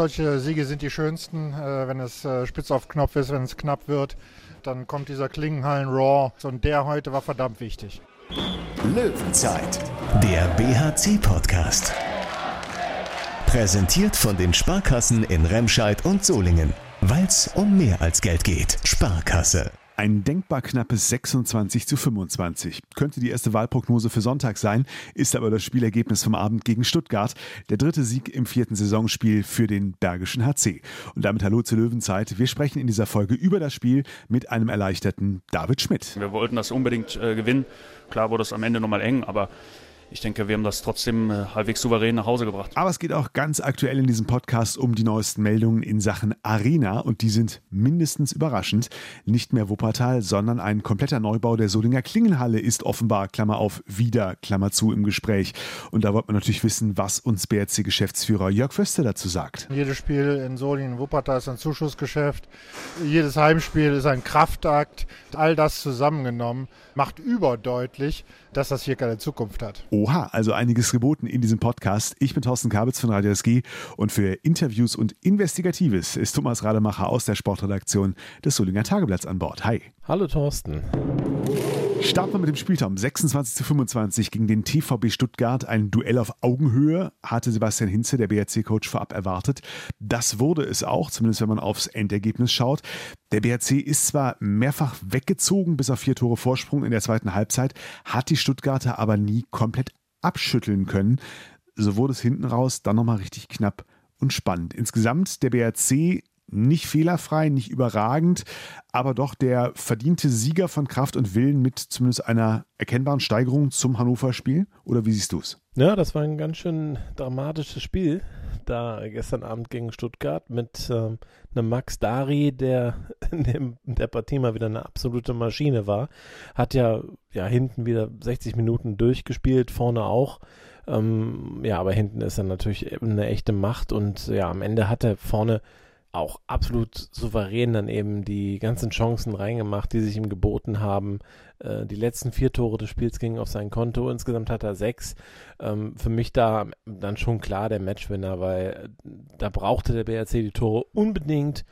solche Siege sind die schönsten, äh, wenn es äh, spitz auf Knopf ist, wenn es knapp wird. Dann kommt dieser Klingenhallen-Raw und der heute war verdammt wichtig. Löwenzeit, der BHC-Podcast. Präsentiert von den Sparkassen in Remscheid und Solingen. Weil es um mehr als Geld geht. Sparkasse. Ein denkbar knappes 26 zu 25. Könnte die erste Wahlprognose für Sonntag sein, ist aber das Spielergebnis vom Abend gegen Stuttgart. Der dritte Sieg im vierten Saisonspiel für den Bergischen HC. Und damit hallo zur Löwenzeit. Wir sprechen in dieser Folge über das Spiel mit einem erleichterten David Schmidt. Wir wollten das unbedingt äh, gewinnen. Klar wurde es am Ende nochmal eng, aber ich denke, wir haben das trotzdem äh, halbwegs souverän nach Hause gebracht. Aber es geht auch ganz aktuell in diesem Podcast um die neuesten Meldungen in Sachen Arena und die sind mindestens überraschend. Nicht mehr Wuppertal, sondern ein kompletter Neubau der Solinger Klingenhalle ist offenbar, Klammer auf, wieder, Klammer zu, im Gespräch. Und da wollte man natürlich wissen, was uns BRC-Geschäftsführer Jörg Föste dazu sagt. Jedes Spiel in Solingen, Wuppertal ist ein Zuschussgeschäft. Jedes Heimspiel ist ein Kraftakt. All das zusammengenommen macht überdeutlich, dass das hier keine Zukunft hat. Oha, also einiges geboten in diesem Podcast. Ich bin Thorsten Kabitz von Radio SG und für Interviews und Investigatives ist Thomas Rademacher aus der Sportredaktion des Solinger Tageblatts an Bord. Hi. Hallo Thorsten. Starten wir mit dem Spieltag. 26 zu 25 gegen den TVB Stuttgart. Ein Duell auf Augenhöhe hatte Sebastian Hinze, der BRC-Coach, vorab erwartet. Das wurde es auch, zumindest wenn man aufs Endergebnis schaut. Der BRC ist zwar mehrfach weggezogen bis auf vier Tore Vorsprung in der zweiten Halbzeit, hat die Stuttgarter aber nie komplett abschütteln können. So wurde es hinten raus dann nochmal richtig knapp und spannend. Insgesamt der BRC nicht fehlerfrei, nicht überragend, aber doch der verdiente Sieger von Kraft und Willen mit zumindest einer erkennbaren Steigerung zum Hannover-Spiel? Oder wie siehst du es? Ja, das war ein ganz schön dramatisches Spiel. Da gestern Abend gegen Stuttgart mit ähm, einem Max Dari, der in, dem, der Partie mal wieder eine absolute Maschine war. Hat ja, ja hinten wieder 60 Minuten durchgespielt, vorne auch. Ähm, ja, aber hinten ist er natürlich eine echte Macht und ja, am Ende hat er vorne auch absolut souverän dann eben die ganzen Chancen reingemacht, die sich ihm geboten haben. Äh, die letzten vier Tore des Spiels gingen auf sein Konto. Insgesamt hat er sechs. Ähm, für mich da dann schon klar der Matchwinner, weil da brauchte der BRC die Tore unbedingt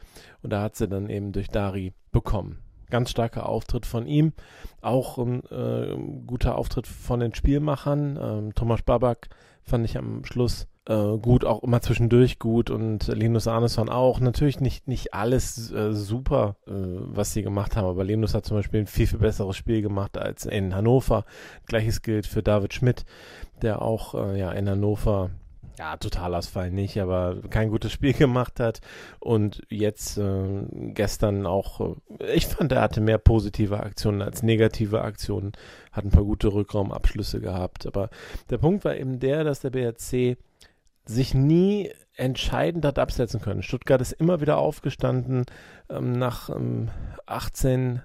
und da hat sie dann eben durch Dari bekommen. Ganz starker Auftritt von ihm. Auch ein äh, guter Auftritt von den Spielmachern. Ähm, Thomas Babak fand ich am Schluss äh, gut, auch immer zwischendurch gut und Linus Arneson auch. Natürlich nicht, nicht alles äh, super, äh, was sie gemacht haben, aber Linus hat zum Beispiel ein viel, viel besseres Spiel gemacht als in Hannover. Gleiches gilt für David Schmidt, der auch äh, ja, in Hannover ja, Totalausfall nicht, aber kein gutes Spiel gemacht hat. Und jetzt äh, gestern auch, äh, ich fand, er hatte mehr positive Aktionen als negative Aktionen, hat ein paar gute Rückraumabschlüsse gehabt. Aber der Punkt war eben der, dass der BRC sich nie entscheidend hat absetzen können. Stuttgart ist immer wieder aufgestanden. Ähm, nach ähm, 18,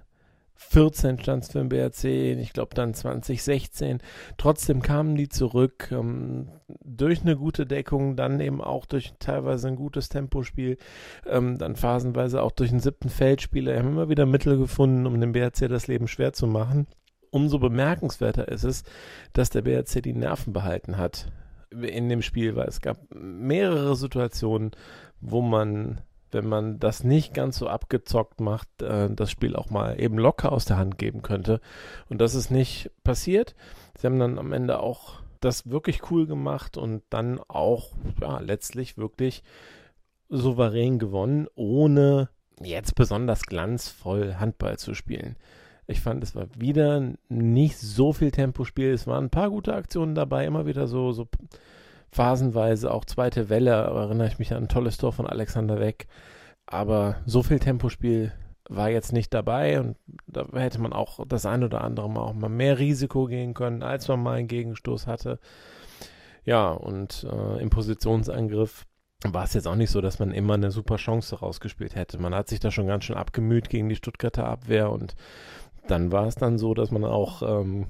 14 stand es für den BRC, ich glaube dann 2016. Trotzdem kamen die zurück ähm, durch eine gute Deckung, dann eben auch durch teilweise ein gutes Tempospiel, ähm, dann phasenweise auch durch einen siebten Feldspieler. Haben immer wieder Mittel gefunden, um dem BRC das Leben schwer zu machen. Umso bemerkenswerter ist es, dass der BRC die Nerven behalten hat in dem Spiel, weil es gab mehrere Situationen, wo man, wenn man das nicht ganz so abgezockt macht, äh, das Spiel auch mal eben locker aus der Hand geben könnte. Und das ist nicht passiert. Sie haben dann am Ende auch das wirklich cool gemacht und dann auch ja, letztlich wirklich souverän gewonnen, ohne jetzt besonders glanzvoll Handball zu spielen. Ich fand, es war wieder nicht so viel Tempospiel. Es waren ein paar gute Aktionen dabei, immer wieder so, so phasenweise auch zweite Welle. Erinnere ich mich an ein tolles Tor von Alexander Weg. Aber so viel Tempospiel war jetzt nicht dabei und da hätte man auch das ein oder andere Mal auch mal mehr Risiko gehen können, als man mal einen Gegenstoß hatte. Ja, und äh, im Positionsangriff war es jetzt auch nicht so, dass man immer eine super Chance rausgespielt hätte. Man hat sich da schon ganz schön abgemüht gegen die Stuttgarter Abwehr und dann war es dann so, dass man auch ähm,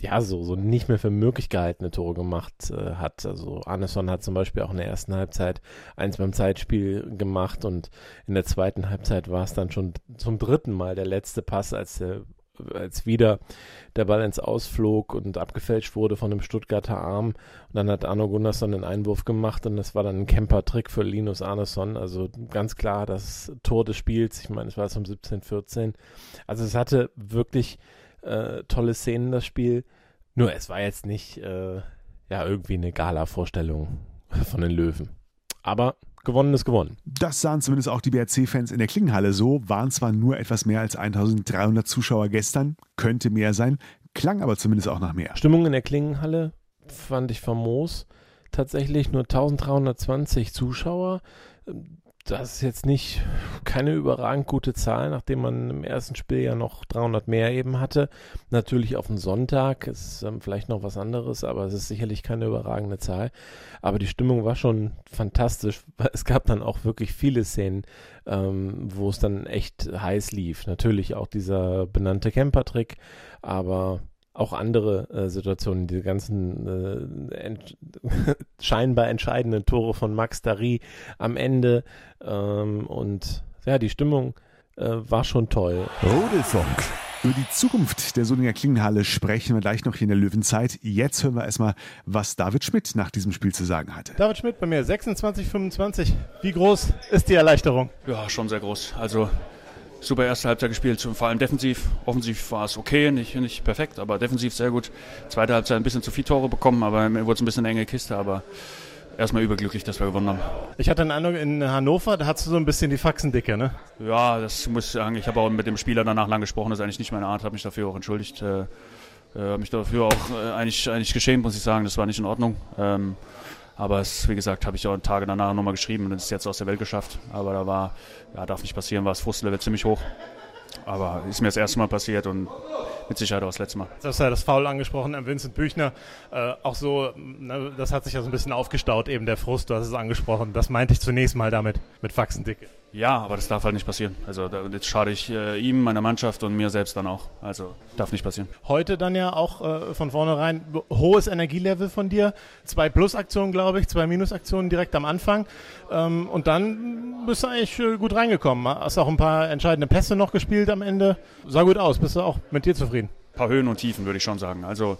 ja so, so nicht mehr für möglich gehaltene Tore gemacht äh, hat. Also Arneson hat zum Beispiel auch in der ersten Halbzeit eins beim Zeitspiel gemacht und in der zweiten Halbzeit war es dann schon zum dritten Mal der letzte Pass, als der als wieder der Ball ins Ausflog und abgefälscht wurde von einem Stuttgarter Arm. Und dann hat Arno Gunnarsson den Einwurf gemacht und das war dann ein Camper-Trick für Linus Arneson. Also ganz klar das Tor des Spiels. Ich meine, es war zum 17-14. Also es hatte wirklich äh, tolle Szenen, das Spiel. Nur es war jetzt nicht äh, ja irgendwie eine Gala-Vorstellung von den Löwen. Aber gewonnen ist gewonnen. Das sahen zumindest auch die BRC-Fans in der Klingenhalle so, waren zwar nur etwas mehr als 1300 Zuschauer gestern, könnte mehr sein, klang aber zumindest auch nach mehr. Stimmung in der Klingenhalle fand ich famos. Tatsächlich nur 1320 Zuschauer das ist jetzt nicht keine überragend gute Zahl, nachdem man im ersten Spiel ja noch 300 mehr eben hatte. Natürlich auf den Sonntag ist ähm, vielleicht noch was anderes, aber es ist sicherlich keine überragende Zahl. Aber die Stimmung war schon fantastisch. Es gab dann auch wirklich viele Szenen, ähm, wo es dann echt heiß lief. Natürlich auch dieser benannte Camper-Trick, aber auch andere äh, Situationen, die ganzen äh, ent scheinbar entscheidenden Tore von Max Dari am Ende ähm, und ja, die Stimmung äh, war schon toll. Rudelfunk. Über die Zukunft der Solinger Klingenhalle sprechen wir gleich noch hier in der Löwenzeit. Jetzt hören wir erstmal, was David Schmidt nach diesem Spiel zu sagen hatte. David Schmidt bei mir, 26, 25. Wie groß ist die Erleichterung? Ja, schon sehr groß. Also super erste Halbzeit gespielt, vor allem defensiv. Offensiv war es okay, nicht, nicht perfekt, aber defensiv sehr gut. Zweite Halbzeit ein bisschen zu viele Tore bekommen, aber mir wurde es ein bisschen eine enge Kiste, aber erstmal überglücklich, dass wir gewonnen haben. Ich hatte einen Eindruck, in Hannover, da hast du so ein bisschen die Faxendicke, ne? Ja, das muss ich sagen. Ich habe auch mit dem Spieler danach lang gesprochen, das ist eigentlich nicht meine Art, habe mich dafür auch entschuldigt. Äh, äh, mich dafür auch äh, eigentlich, eigentlich geschämt, muss ich sagen, das war nicht in Ordnung. Ähm, aber es, wie gesagt, habe ich auch Tage danach nochmal geschrieben und es ist jetzt aus der Welt geschafft. Aber da war, ja, darf nicht passieren, war das Frustlevel ziemlich hoch. Aber ist mir das erste Mal passiert und mit Sicherheit auch das letzte Mal. Du hast ja das Foul angesprochen, Vincent Büchner. Äh, auch so, ne, das hat sich ja so ein bisschen aufgestaut, eben der Frust, du hast es angesprochen. Das meinte ich zunächst mal damit, mit Faxendicke. Ja, aber das darf halt nicht passieren. Also da, jetzt schade ich äh, ihm, meiner Mannschaft und mir selbst dann auch. Also darf nicht passieren. Heute dann ja auch äh, von vornherein hohes Energielevel von dir. Zwei Plus-Aktionen, glaube ich, zwei Minus-Aktionen direkt am Anfang. Ähm, und dann bist du eigentlich äh, gut reingekommen. Hast auch ein paar entscheidende Pässe noch gespielt am Ende. Sah gut aus. Bist du auch mit dir zufrieden? Paar Höhen und Tiefen, würde ich schon sagen. Also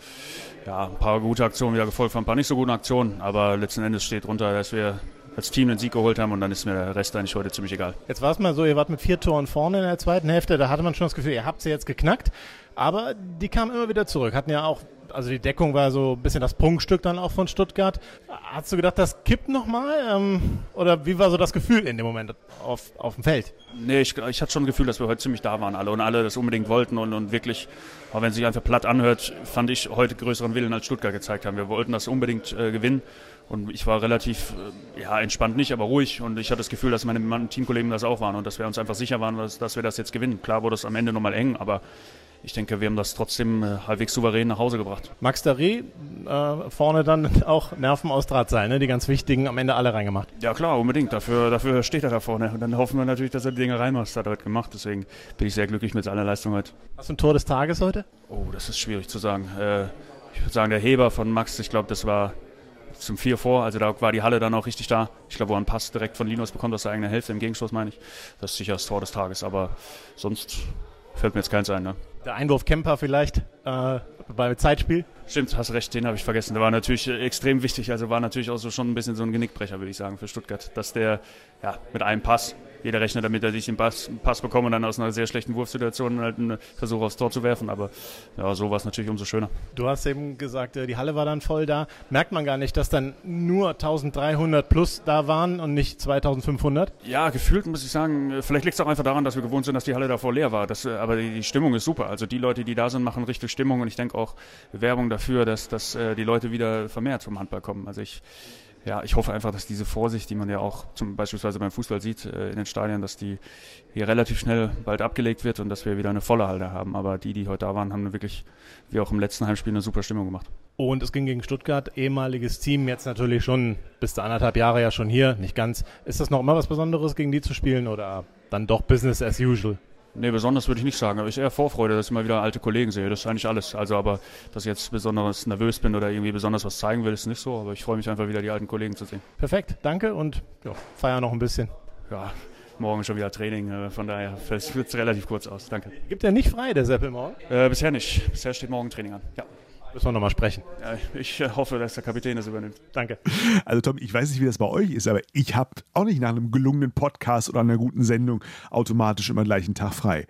ja, ein paar gute Aktionen wieder gefolgt von ein paar nicht so guten Aktionen. Aber letzten Endes steht drunter, dass wir als Team den Sieg geholt haben und dann ist mir der Rest eigentlich heute ziemlich egal. Jetzt war es mal so, ihr wart mit vier Toren vorne in der zweiten Hälfte, da hatte man schon das Gefühl, ihr habt sie jetzt geknackt, aber die kamen immer wieder zurück, hatten ja auch also die Deckung war so ein bisschen das Prunkstück dann auch von Stuttgart. Hast du gedacht, das kippt nochmal? Ähm, oder wie war so das Gefühl in dem Moment auf, auf dem Feld? Nee, ich, ich hatte schon ein Gefühl, dass wir heute ziemlich da waren alle und alle das unbedingt wollten und, und wirklich, auch wenn es sich einfach platt anhört, fand ich heute größeren Willen als Stuttgart gezeigt haben. Wir wollten das unbedingt äh, gewinnen und ich war relativ, äh, ja, entspannt nicht, aber ruhig. Und ich hatte das Gefühl, dass meine, Teamkollegen das auch waren und dass wir uns einfach sicher waren, dass, dass wir das jetzt gewinnen. Klar wurde es am Ende nochmal eng, aber ich denke, wir haben das trotzdem äh, halbwegs souverän nach Hause gebracht. Max Daré äh, vorne dann auch Nerven aus Drahtseil, ne? die ganz wichtigen, am Ende alle reingemacht. Ja klar, unbedingt. Dafür, dafür steht er da vorne. Und dann hoffen wir natürlich, dass er die Dinge reinmacht. Das hat er heute gemacht. Deswegen bin ich sehr glücklich mit seiner Leistung heute. Hast du ein Tor des Tages heute? Oh, das ist schwierig zu sagen. Äh, ich würde sagen, der Heber von Max, ich glaube, das war zum 4 vor, also da war die Halle dann auch richtig da. Ich glaube, wo er einen Pass direkt von Linus bekommt aus der eigenen Hälfte im Gegenstoß, meine ich. Das ist sicher das Tor des Tages, aber sonst fällt mir jetzt keins ein. Ne? Der Einwurf Kemper vielleicht äh, beim Zeitspiel? Stimmt, hast recht, den habe ich vergessen. Der war natürlich extrem wichtig, also war natürlich auch so schon ein bisschen so ein Genickbrecher, würde ich sagen, für Stuttgart, dass der ja, mit einem Pass jeder rechnet damit, dass ich den Pass, Pass bekomme und dann aus einer sehr schlechten Wurfsituation halt einen Versuch aufs Tor zu werfen. Aber ja, so war es natürlich umso schöner. Du hast eben gesagt, äh, die Halle war dann voll da. Merkt man gar nicht, dass dann nur 1300 plus da waren und nicht 2500? Ja, gefühlt muss ich sagen, äh, vielleicht liegt es auch einfach daran, dass wir gewohnt sind, dass die Halle davor leer war. Das, äh, aber die, die, Stimmung ist super. Also die Leute, die da sind, machen richtig Stimmung und ich denke auch Werbung dafür, dass, dass die Leute wieder vermehrt zum Handball kommen. Also ich ja, ich hoffe einfach, dass diese Vorsicht, die man ja auch zum beispielsweise beim Fußball sieht äh, in den Stadien, dass die hier relativ schnell bald abgelegt wird und dass wir wieder eine volle Halle haben. Aber die, die heute da waren, haben wirklich, wie auch im letzten Heimspiel, eine super Stimmung gemacht. Und es ging gegen Stuttgart, ehemaliges Team, jetzt natürlich schon bis zu anderthalb Jahre ja schon hier, nicht ganz. Ist das noch immer was Besonderes, gegen die zu spielen oder dann doch Business as usual? Nee, besonders würde ich nicht sagen, aber ich eher Vorfreude, dass ich mal wieder alte Kollegen sehe. Das ist eigentlich alles. Also, aber dass ich jetzt besonders nervös bin oder irgendwie besonders was zeigen will, ist nicht so. Aber ich freue mich einfach wieder, die alten Kollegen zu sehen. Perfekt, danke und ja, feier noch ein bisschen. Ja, morgen schon wieder Training. Äh, von daher wird es relativ kurz aus. Danke. Gibt er nicht frei, der Seppel morgen? Äh, bisher nicht. Bisher steht morgen Training an. Ja. Müssen wir nochmal sprechen. Ja, ich äh, hoffe, dass der Kapitän das übernimmt. Danke. Also Tom, ich weiß nicht, wie das bei euch ist, aber ich habe auch nicht nach einem gelungenen Podcast oder einer guten Sendung automatisch immer gleichen Tag frei.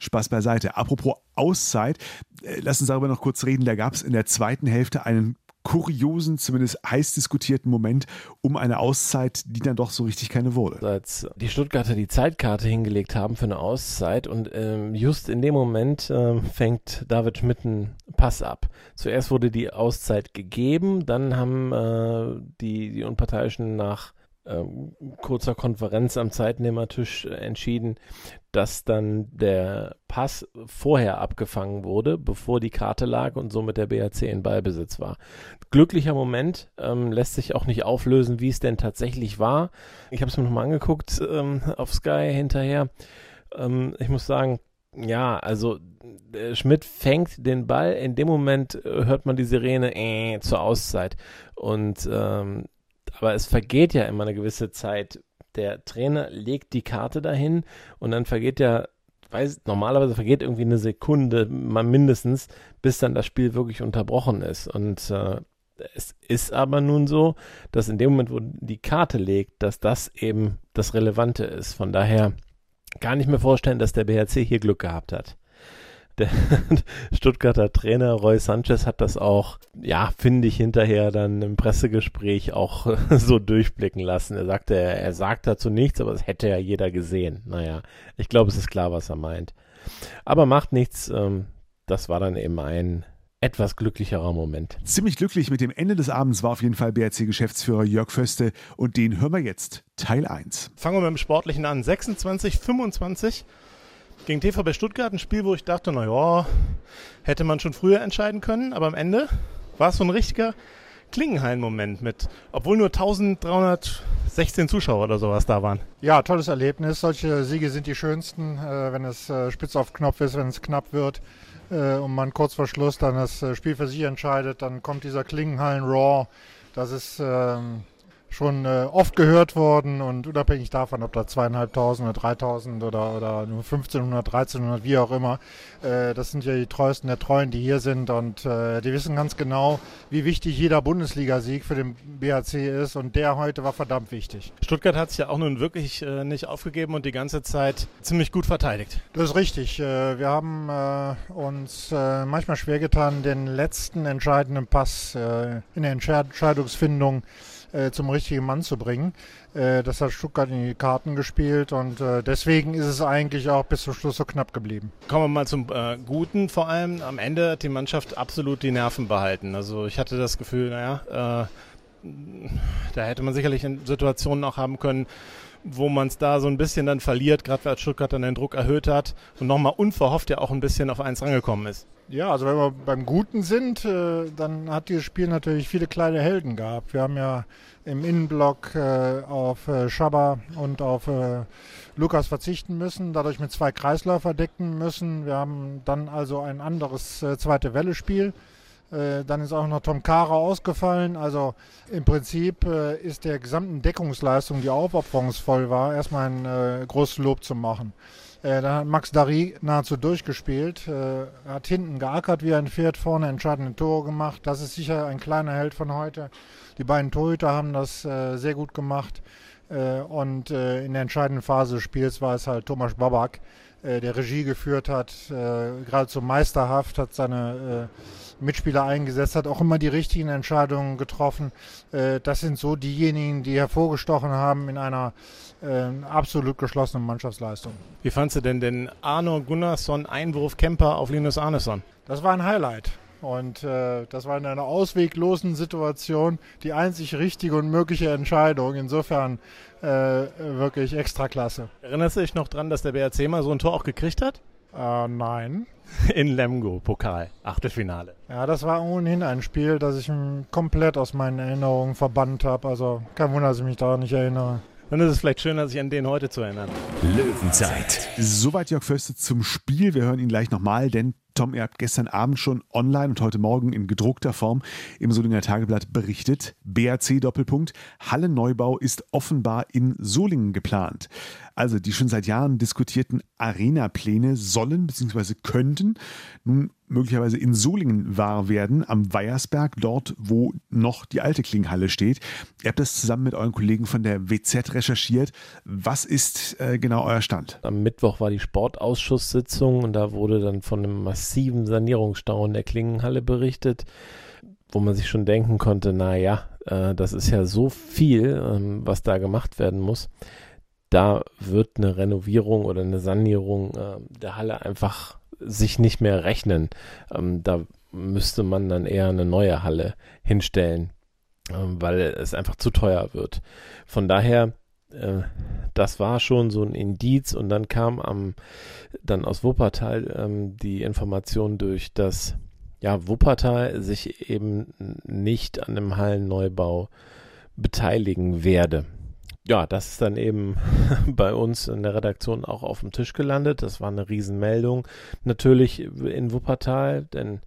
Spaß beiseite. Apropos Auszeit, äh, lass uns darüber noch kurz reden. Da gab es in der zweiten Hälfte einen kuriosen, zumindest heiß diskutierten Moment um eine Auszeit, die dann doch so richtig keine wurde. Als die Stuttgarter die Zeitkarte hingelegt haben für eine Auszeit und ähm, just in dem Moment ähm, fängt David Schmidt einen Pass ab. Zuerst wurde die Auszeit gegeben, dann haben äh, die, die Unparteiischen nach ähm, kurzer Konferenz am Zeitnehmertisch entschieden, dass dann der Pass vorher abgefangen wurde, bevor die Karte lag und somit der BRC in Ballbesitz war. Glücklicher Moment, ähm, lässt sich auch nicht auflösen, wie es denn tatsächlich war. Ich habe es mir nochmal angeguckt ähm, auf Sky hinterher. Ähm, ich muss sagen, ja, also äh, Schmidt fängt den Ball, in dem Moment äh, hört man die Sirene äh, zur Auszeit. Und ähm, aber es vergeht ja immer eine gewisse Zeit. Der Trainer legt die Karte dahin und dann vergeht ja, weiß, normalerweise vergeht irgendwie eine Sekunde, mal mindestens, bis dann das Spiel wirklich unterbrochen ist. Und äh, es ist aber nun so, dass in dem Moment, wo die Karte legt, dass das eben das Relevante ist. Von daher kann ich mir vorstellen, dass der BHC hier Glück gehabt hat der Stuttgarter Trainer Roy Sanchez hat das auch, ja, finde ich hinterher dann im Pressegespräch auch so durchblicken lassen. Er sagte, er, sagt dazu nichts, aber das hätte ja jeder gesehen. Naja, ich glaube, es ist klar, was er meint. Aber macht nichts. Ähm, das war dann eben ein etwas glücklicherer Moment. Ziemlich glücklich mit dem Ende des Abends war auf jeden Fall BRC-Geschäftsführer Jörg Föste und den hören wir jetzt, Teil 1. Fangen wir mit dem Sportlichen an. 26, 25 gegen TVB Stuttgart, ein Spiel, wo ich dachte, naja, hätte man schon früher entscheiden können, aber am Ende war es so ein richtiger Klingenhain-Moment mit, obwohl nur 1316 Zuschauer oder sowas da waren. Ja, tolles Erlebnis. Solche Siege sind die schönsten, äh, wenn es äh, spitz auf Knopf ist, wenn es knapp wird äh, und man kurz vor Schluss dann das äh, Spiel für sich entscheidet, dann kommt dieser Klingenhallen-Raw. Das ist ähm, schon äh, oft gehört worden und unabhängig davon, ob da zweieinhalbtausend oder dreitausend oder, oder nur 1500, 1300, wie auch immer, äh, das sind ja die treuesten der Treuen, die hier sind und äh, die wissen ganz genau, wie wichtig jeder Bundesligasieg für den BHC ist und der heute war verdammt wichtig. Stuttgart hat sich ja auch nun wirklich äh, nicht aufgegeben und die ganze Zeit ziemlich gut verteidigt. Das ist richtig. Äh, wir haben äh, uns manchmal schwer getan, den letzten entscheidenden Pass in der Entscheidungsfindung äh, zum richtigen Mann zu bringen. Äh, das hat Stuttgart in die Karten gespielt und äh, deswegen ist es eigentlich auch bis zum Schluss so knapp geblieben. Kommen wir mal zum äh, Guten vor allem. Am Ende hat die Mannschaft absolut die Nerven behalten. Also ich hatte das Gefühl, naja, äh, da hätte man sicherlich in Situationen auch haben können, wo man es da so ein bisschen dann verliert, gerade weil Stuttgart dann den Druck erhöht hat und nochmal unverhofft ja auch ein bisschen auf eins rangekommen ist. Ja, also wenn wir beim Guten sind, äh, dann hat dieses Spiel natürlich viele kleine Helden gehabt. Wir haben ja im Innenblock äh, auf äh, Schabba und auf Lukas verzichten müssen, dadurch mit zwei Kreisläufer decken müssen. Wir haben dann also ein anderes zweite Welle-Spiel. Äh, dann ist auch noch Tom Kara ausgefallen. Also im Prinzip äh, ist der gesamten Deckungsleistung, die aufopferungsvoll war, erstmal ein äh, großes Lob zu machen. Dann hat Max Dari nahezu durchgespielt, hat hinten geackert wie ein Pferd, vorne entscheidende Tore gemacht. Das ist sicher ein kleiner Held von heute. Die beiden Torhüter haben das sehr gut gemacht. Und in der entscheidenden Phase des Spiels war es halt Thomas Babak, der Regie geführt hat, geradezu meisterhaft, hat seine Mitspieler eingesetzt, hat auch immer die richtigen Entscheidungen getroffen. das sind so diejenigen, die hervorgestochen haben in einer äh, absolut geschlossene Mannschaftsleistung. Wie fandst du denn den Arno Gunnarsson Einwurf Kemper auf Linus Arneson? Das war ein Highlight. Und äh, das war in einer ausweglosen Situation die einzig richtige und mögliche Entscheidung. Insofern äh, wirklich extra klasse. Erinnerst du dich noch dran, dass der BRC mal so ein Tor auch gekriegt hat? Äh, nein. In Lemgo, Pokal, Achtelfinale. Ja, das war ohnehin ein Spiel, das ich komplett aus meinen Erinnerungen verbannt habe. Also kein Wunder, dass ich mich daran nicht erinnere dann ist es vielleicht schöner, sich an den heute zu erinnern. Löwenzeit. Soweit Jörg Förster zum Spiel. Wir hören ihn gleich nochmal, denn Tom, ihr habt gestern Abend schon online und heute Morgen in gedruckter Form im Solinger Tageblatt berichtet. BAC Doppelpunkt. Hallenneubau ist offenbar in Solingen geplant. Also die schon seit Jahren diskutierten Arena-Pläne sollen bzw. könnten nun möglicherweise in Solingen wahr werden, am Weiersberg, dort, wo noch die alte Klingenhalle steht. Ihr habt das zusammen mit euren Kollegen von der WZ recherchiert. Was ist äh, genau euer Stand? Am Mittwoch war die Sportausschusssitzung und da wurde dann von einem massiven Sanierungsstau in der Klingenhalle berichtet, wo man sich schon denken konnte, naja, äh, das ist ja so viel, ähm, was da gemacht werden muss da wird eine Renovierung oder eine Sanierung äh, der Halle einfach sich nicht mehr rechnen. Ähm, da müsste man dann eher eine neue Halle hinstellen, ähm, weil es einfach zu teuer wird. Von daher, äh, das war schon so ein Indiz und dann kam am dann aus Wuppertal ähm, die Information durch, dass ja Wuppertal sich eben nicht an dem Hallenneubau beteiligen werde ja, das ist dann eben bei uns in der Redaktion auch auf dem Tisch gelandet. Das war eine Riesenmeldung. Natürlich in Wuppertal, denn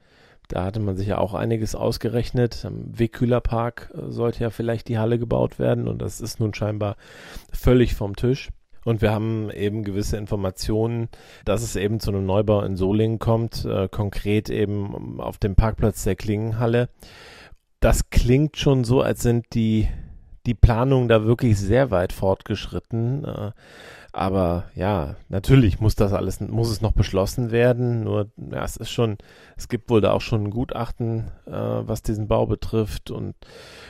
da hatte man sich ja auch einiges ausgerechnet. Am Wegkühlerpark äh, sollte ja vielleicht die Halle gebaut werden und das ist nun scheinbar völlig vom Tisch. Und wir haben eben gewisse Informationen, dass es eben zu einem Neubau in Solingen kommt, äh, konkret eben auf dem Parkplatz der Klingenhalle. Das klingt schon so, als sind die die Planung da wirklich sehr weit fortgeschritten. Äh, aber ja, natürlich muss das alles, muss es noch beschlossen werden. Nur, ja, es ist schon, es gibt wohl da auch schon ein Gutachten, äh, was diesen Bau betrifft. Und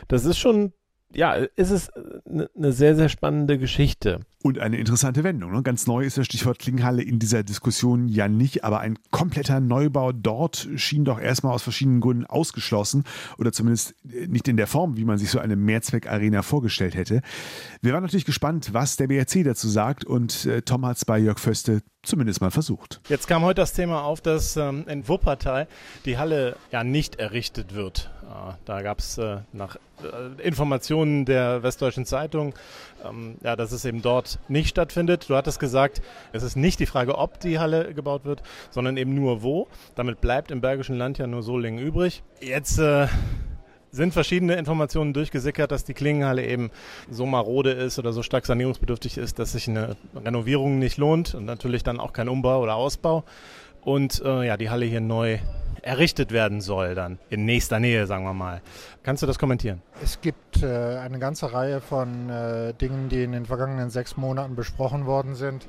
das ist schon ja, ist es eine ne sehr, sehr spannende Geschichte. Und eine interessante Wendung. Ne? Ganz neu ist das Stichwort Klinghalle in dieser Diskussion ja nicht, aber ein kompletter Neubau dort schien doch erstmal aus verschiedenen Gründen ausgeschlossen oder zumindest nicht in der Form, wie man sich so eine Mehrzweckarena vorgestellt hätte. Wir waren natürlich gespannt, was der BRC dazu sagt und äh, Tom hat es bei Jörg Föste zumindest mal versucht. Jetzt kam heute das Thema auf, dass ähm, in Wuppertal die Halle ja nicht errichtet wird. Äh, da gab es äh, nach äh, Informationen der Westdeutschen Zeitung, ähm, ja, dass es eben dort nicht stattfindet. Du hattest gesagt, es ist nicht die Frage, ob die Halle gebaut wird, sondern eben nur wo. Damit bleibt im Bergischen Land ja nur Solingen übrig. Jetzt äh, sind verschiedene Informationen durchgesickert, dass die Klingenhalle eben so marode ist oder so stark sanierungsbedürftig ist, dass sich eine Renovierung nicht lohnt und natürlich dann auch kein Umbau oder Ausbau. Und äh, ja, die Halle hier neu errichtet werden soll, dann in nächster Nähe, sagen wir mal. Kannst du das kommentieren? Es gibt äh, eine ganze Reihe von äh, Dingen, die in den vergangenen sechs Monaten besprochen worden sind.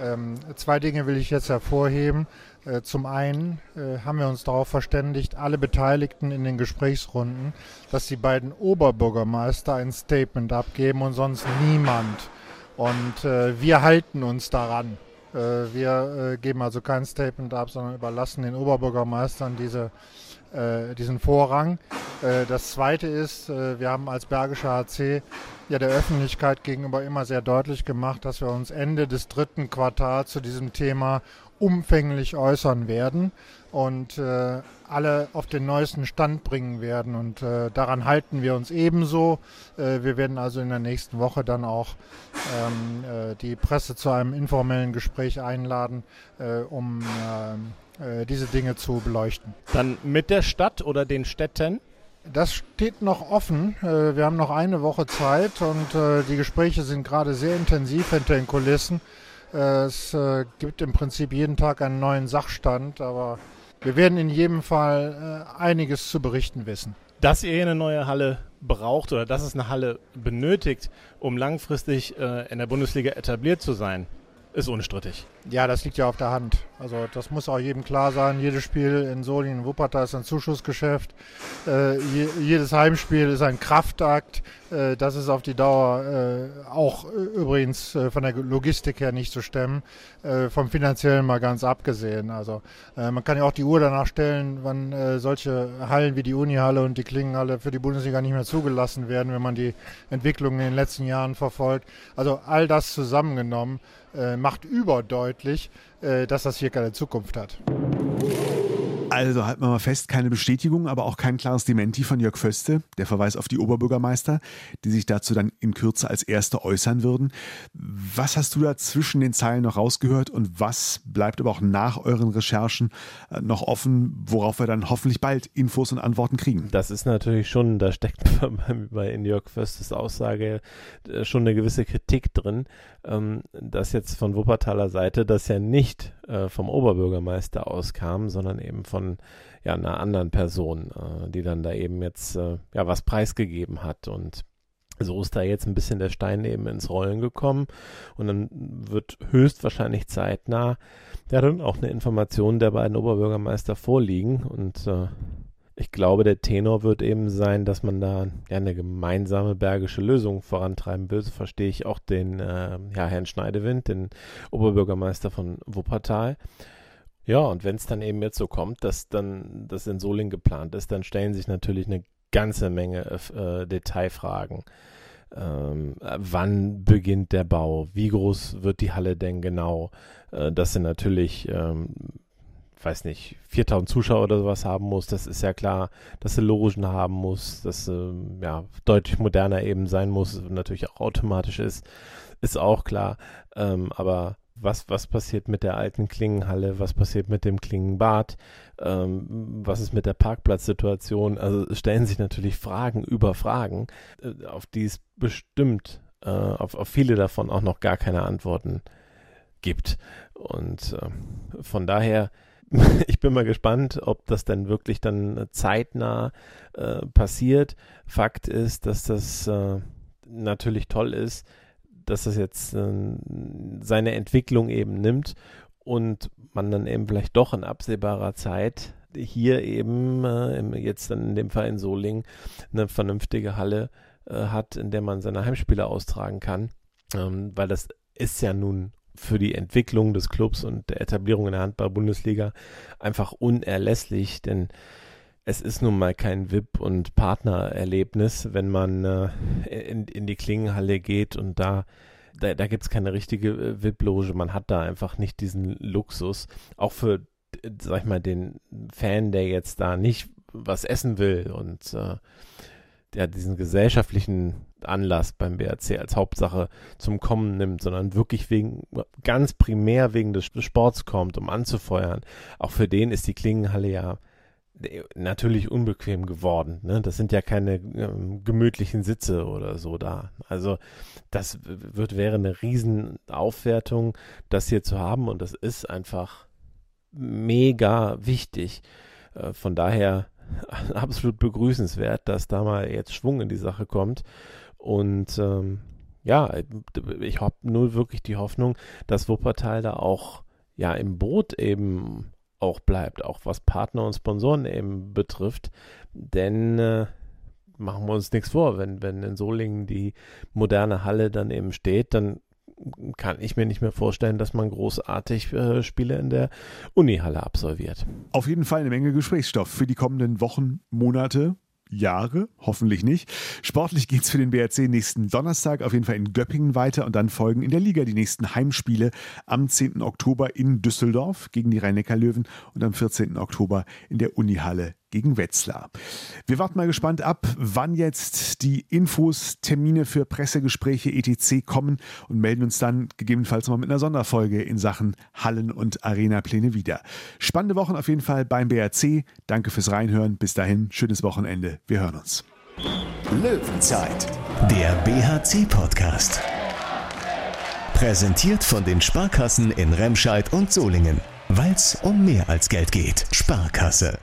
Ähm, zwei Dinge will ich jetzt hervorheben. Äh, zum einen äh, haben wir uns darauf verständigt, alle Beteiligten in den Gesprächsrunden, dass die beiden Oberbürgermeister ein Statement abgeben und sonst niemand. Und äh, wir halten uns daran. Wir geben also kein Statement ab, sondern überlassen den Oberbürgermeistern diese, diesen Vorrang. das Zweite ist, wir haben als Bergischer HC ja der Öffentlichkeit gegenüber immer sehr deutlich gemacht, dass wir uns Ende des dritten Quartals zu diesem Thema umfänglich äußern werden und äh, alle auf den neuesten Stand bringen werden. Und äh, daran halten wir uns ebenso. Äh, wir werden also in der nächsten Woche dann auch ähm, äh, die Presse zu einem informellen Gespräch einladen, äh, um äh, diese Dinge zu beleuchten. Dann mit der Stadt oder den Städten? Das steht noch offen. Wir haben noch eine Woche Zeit und die Gespräche sind gerade sehr intensiv hinter den Kulissen. Es äh, gibt im Prinzip jeden Tag einen neuen Sachstand, aber wir werden in jedem Fall äh, einiges zu berichten wissen. Dass ihr eine neue Halle braucht oder dass es eine Halle benötigt, um langfristig äh, in der Bundesliga etabliert zu sein, ist unstrittig. Ja, das liegt ja auf der Hand. Also das muss auch jedem klar sein. Jedes Spiel in Solingen, Wuppertal ist ein Zuschussgeschäft. Äh, je, jedes Heimspiel ist ein Kraftakt. Äh, das ist auf die Dauer äh, auch übrigens äh, von der Logistik her nicht zu stemmen. Äh, vom finanziellen mal ganz abgesehen. Also äh, man kann ja auch die Uhr danach stellen, wann solche Hallen wie die Unihalle und die Klingenhalle für die Bundesliga nicht mehr zugelassen werden, wenn man die Entwicklung in den letzten Jahren verfolgt. Also all das zusammengenommen macht überdeutlich, äh, dass das hier keine Zukunft hat. Also halten wir mal fest, keine Bestätigung, aber auch kein klares Dementi von Jörg Föste, der Verweis auf die Oberbürgermeister, die sich dazu dann in Kürze als Erste äußern würden. Was hast du da zwischen den Zeilen noch rausgehört und was bleibt aber auch nach euren Recherchen äh, noch offen, worauf wir dann hoffentlich bald Infos und Antworten kriegen? Das ist natürlich schon, da steckt bei Jörg Föstes Aussage äh, schon eine gewisse Kritik drin, ähm, dass jetzt von Wuppertaler Seite das ja nicht äh, vom Oberbürgermeister auskam, sondern eben von ja, einer anderen Person, äh, die dann da eben jetzt äh, ja was preisgegeben hat. Und so ist da jetzt ein bisschen der Stein eben ins Rollen gekommen. Und dann wird höchstwahrscheinlich zeitnah ja auch eine Information der beiden Oberbürgermeister vorliegen. Und äh, ich glaube, der Tenor wird eben sein, dass man da ja eine gemeinsame bergische Lösung vorantreiben will. So verstehe ich auch den äh, ja, Herrn Schneidewind, den Oberbürgermeister von Wuppertal. Ja, und wenn es dann eben jetzt so kommt, dass dann das in Soling geplant ist, dann stellen sich natürlich eine ganze Menge äh, Detailfragen. Ähm, wann beginnt der Bau? Wie groß wird die Halle denn genau? Äh, dass sie natürlich, ähm, weiß nicht, 4000 Zuschauer oder sowas haben muss, das ist ja klar. Dass sie Logen haben muss, dass äh, ja deutlich moderner eben sein muss, natürlich auch automatisch ist, ist auch klar. Ähm, aber was, was passiert mit der alten Klingenhalle, was passiert mit dem Klingenbad, ähm, was ist mit der Parkplatzsituation. Also stellen sich natürlich Fragen über Fragen, äh, auf die es bestimmt, äh, auf, auf viele davon auch noch gar keine Antworten gibt. Und äh, von daher, ich bin mal gespannt, ob das denn wirklich dann zeitnah äh, passiert. Fakt ist, dass das äh, natürlich toll ist, dass das jetzt äh, seine Entwicklung eben nimmt und man dann eben vielleicht doch in absehbarer Zeit hier eben äh, jetzt dann in dem Fall in Solingen eine vernünftige Halle äh, hat, in der man seine Heimspiele austragen kann, ähm, weil das ist ja nun für die Entwicklung des Clubs und der Etablierung in der Handball-Bundesliga einfach unerlässlich, denn es ist nun mal kein VIP- und Partnererlebnis, wenn man äh, in, in die Klingenhalle geht und da da, da gibt es keine richtige äh, VIP-Loge. Man hat da einfach nicht diesen Luxus. Auch für, sag ich mal, den Fan, der jetzt da nicht was essen will und äh, der diesen gesellschaftlichen Anlass beim BRC als Hauptsache zum Kommen nimmt, sondern wirklich wegen, ganz primär wegen des Sports kommt, um anzufeuern. Auch für den ist die Klingenhalle ja natürlich unbequem geworden. Ne? Das sind ja keine ähm, gemütlichen Sitze oder so da. Also das wird wäre eine Riesenaufwertung, das hier zu haben und das ist einfach mega wichtig. Äh, von daher absolut begrüßenswert, dass da mal jetzt Schwung in die Sache kommt und ähm, ja, ich habe nur wirklich die Hoffnung, dass Wuppertal da auch ja im Boot eben auch bleibt, auch was Partner und Sponsoren eben betrifft. Denn äh, machen wir uns nichts vor, wenn, wenn in Solingen die moderne Halle dann eben steht, dann kann ich mir nicht mehr vorstellen, dass man großartig äh, Spiele in der Unihalle absolviert. Auf jeden Fall eine Menge Gesprächsstoff für die kommenden Wochen, Monate. Jahre, hoffentlich nicht. Sportlich geht es für den BRC nächsten Donnerstag auf jeden Fall in Göppingen weiter und dann folgen in der Liga die nächsten Heimspiele am 10. Oktober in Düsseldorf gegen die Rhein-Neckar-Löwen und am 14. Oktober in der Unihalle gegen Wetzlar. Wir warten mal gespannt ab, wann jetzt die Infos, Termine für Pressegespräche etc. kommen und melden uns dann gegebenenfalls mal mit einer Sonderfolge in Sachen Hallen- und Arena-Pläne wieder. Spannende Wochen auf jeden Fall beim BRC. Danke fürs Reinhören. Bis dahin, schönes Wochenende. Wir hören uns. Löwenzeit, der BHC-Podcast. Präsentiert von den Sparkassen in Remscheid und Solingen. Weil es um mehr als Geld geht. Sparkasse.